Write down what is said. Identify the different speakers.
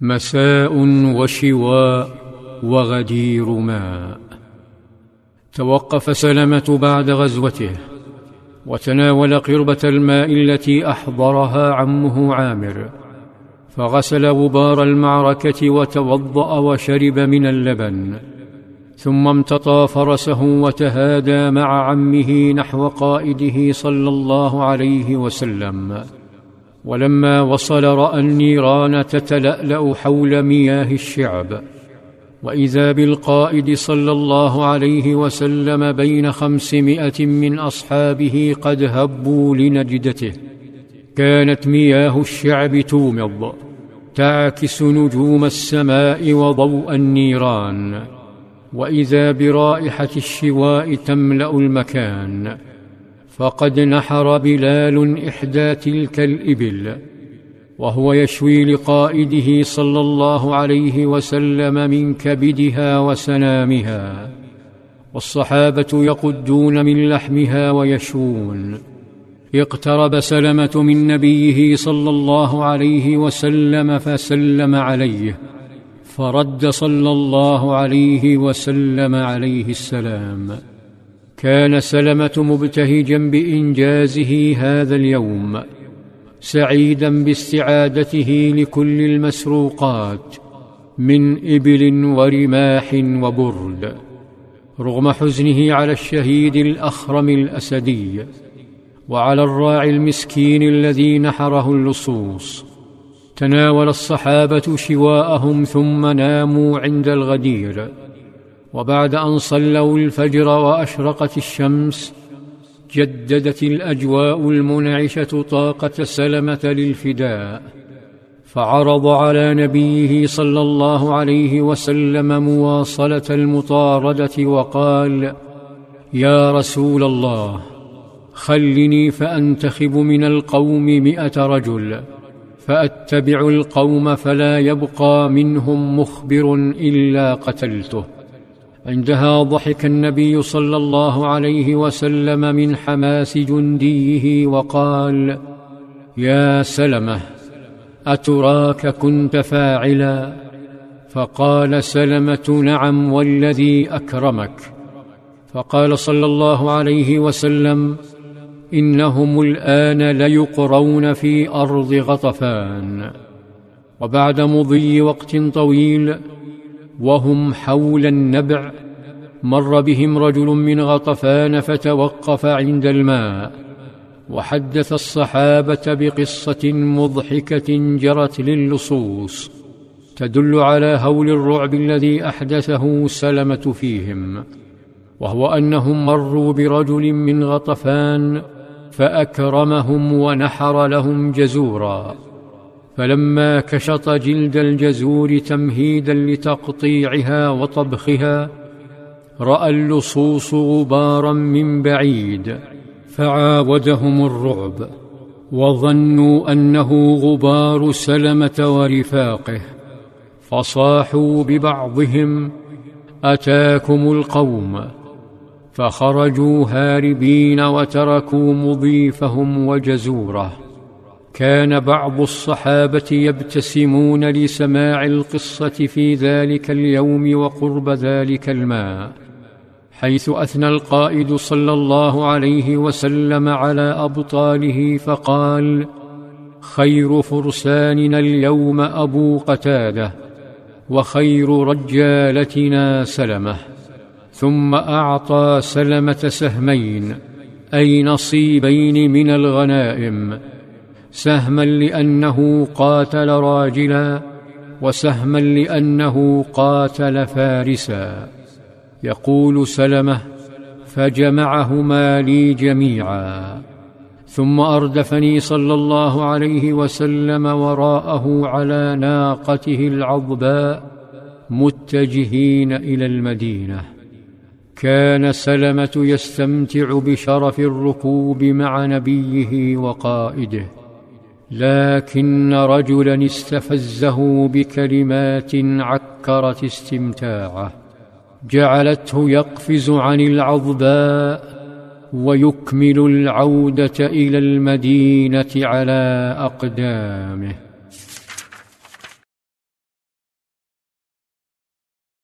Speaker 1: مساء وشواء وغدير ماء. توقف سلمه بعد غزوته وتناول قربة الماء التي أحضرها عمه عامر فغسل غبار المعركة وتوضأ وشرب من اللبن ثم امتطى فرسه وتهادى مع عمه نحو قائده صلى الله عليه وسلم. ولما وصل رأى النيران تتلألأ حول مياه الشعب. وإذا بالقائد صلى الله عليه وسلم بين خمسمائة من أصحابه قد هبوا لنجدته. كانت مياه الشعب تومض تعكس نجوم السماء وضوء النيران. وإذا برائحة الشواء تملأ المكان فقد نحر بلال إحدى تلك الإبل وهو يشوي لقائده صلى الله عليه وسلم من كبدها وسنامها والصحابة يقدون من لحمها ويشوون. اقترب سلمة من نبيه صلى الله عليه وسلم فسلم عليه فرد صلى الله عليه وسلم عليه السلام. كان سلمة مبتهجا بإنجازه هذا اليوم سعيدا باستعادته لكل المسروقات من إبل ورماح وبرد رغم حزنه على الشهيد الأخرم الأسدي وعلى الراعي المسكين الذي نحره اللصوص تناول الصحابة شواءهم ثم ناموا عند الغدير. وبعد أن صلوا الفجر وأشرقت الشمس جددت الأجواء المنعشة طاقة سلمة للفداء فعرض على نبيه صلى الله عليه وسلم مواصلة المطاردة وقال يا رسول الله خلني فأنتخب من القوم مائه رجل فأتبع القوم فلا يبقى منهم مخبر إلا قتلته. عندها ضحك النبي صلى الله عليه وسلم من حماس جنديه وقال يا سلمة أتراك كنت فاعلا؟ فقال سلمة نعم والذي أكرمك. فقال صلى الله عليه وسلم إنهم الآن ليقرون في أرض غطفان. وبعد مضي وقت طويل وهم حول النبع. مر بهم رجل من غطفان فتوقف عند الماء. وحدث الصحابة بقصة مضحكة جرت للصوص. تدل على هول الرعب الذي أحدثه سلمة فيهم. وهو أنهم مروا برجل من غطفان فأكرمهم ونحر لهم جزورا. فلما كشط جلد الجزور تمهيدا لتقطيعها وطبخها رأى اللصوص غبارا من بعيد فعاودهم الرعب وظنوا أنه غبار سلمة ورفاقه. فصاحوا ببعضهم أتاكم القوم. فخرجوا هاربين وتركوا مضيفهم وجزوره. كان بعض الصحابة يبتسمون لسماع القصة في ذلك اليوم وقرب ذلك الماء حيث أثنى القائد صلى الله عليه وسلم على أبطاله فقال خير فرساننا اليوم أبو قتادة وخير رجالتنا سلمة ثم أعطى سلمة سهمين أي نصيبين من الغنائم سهما لأنه قاتل راجلا وسهما لأنه قاتل فارسا. يقول سلمة فجمعهما لي جميعا. ثم أردفني صلى الله عليه وسلم وراءه على ناقته العظباء متجهين إلى المدينة. كان سلمة يستمتع بشرف الركوب مع نبيه وقائده. لكن رجلا استفزه بكلمات عكرت استمتاعه جعلته يقفز عن العظباء ويكمل العودة إلى المدينة على أقدامه.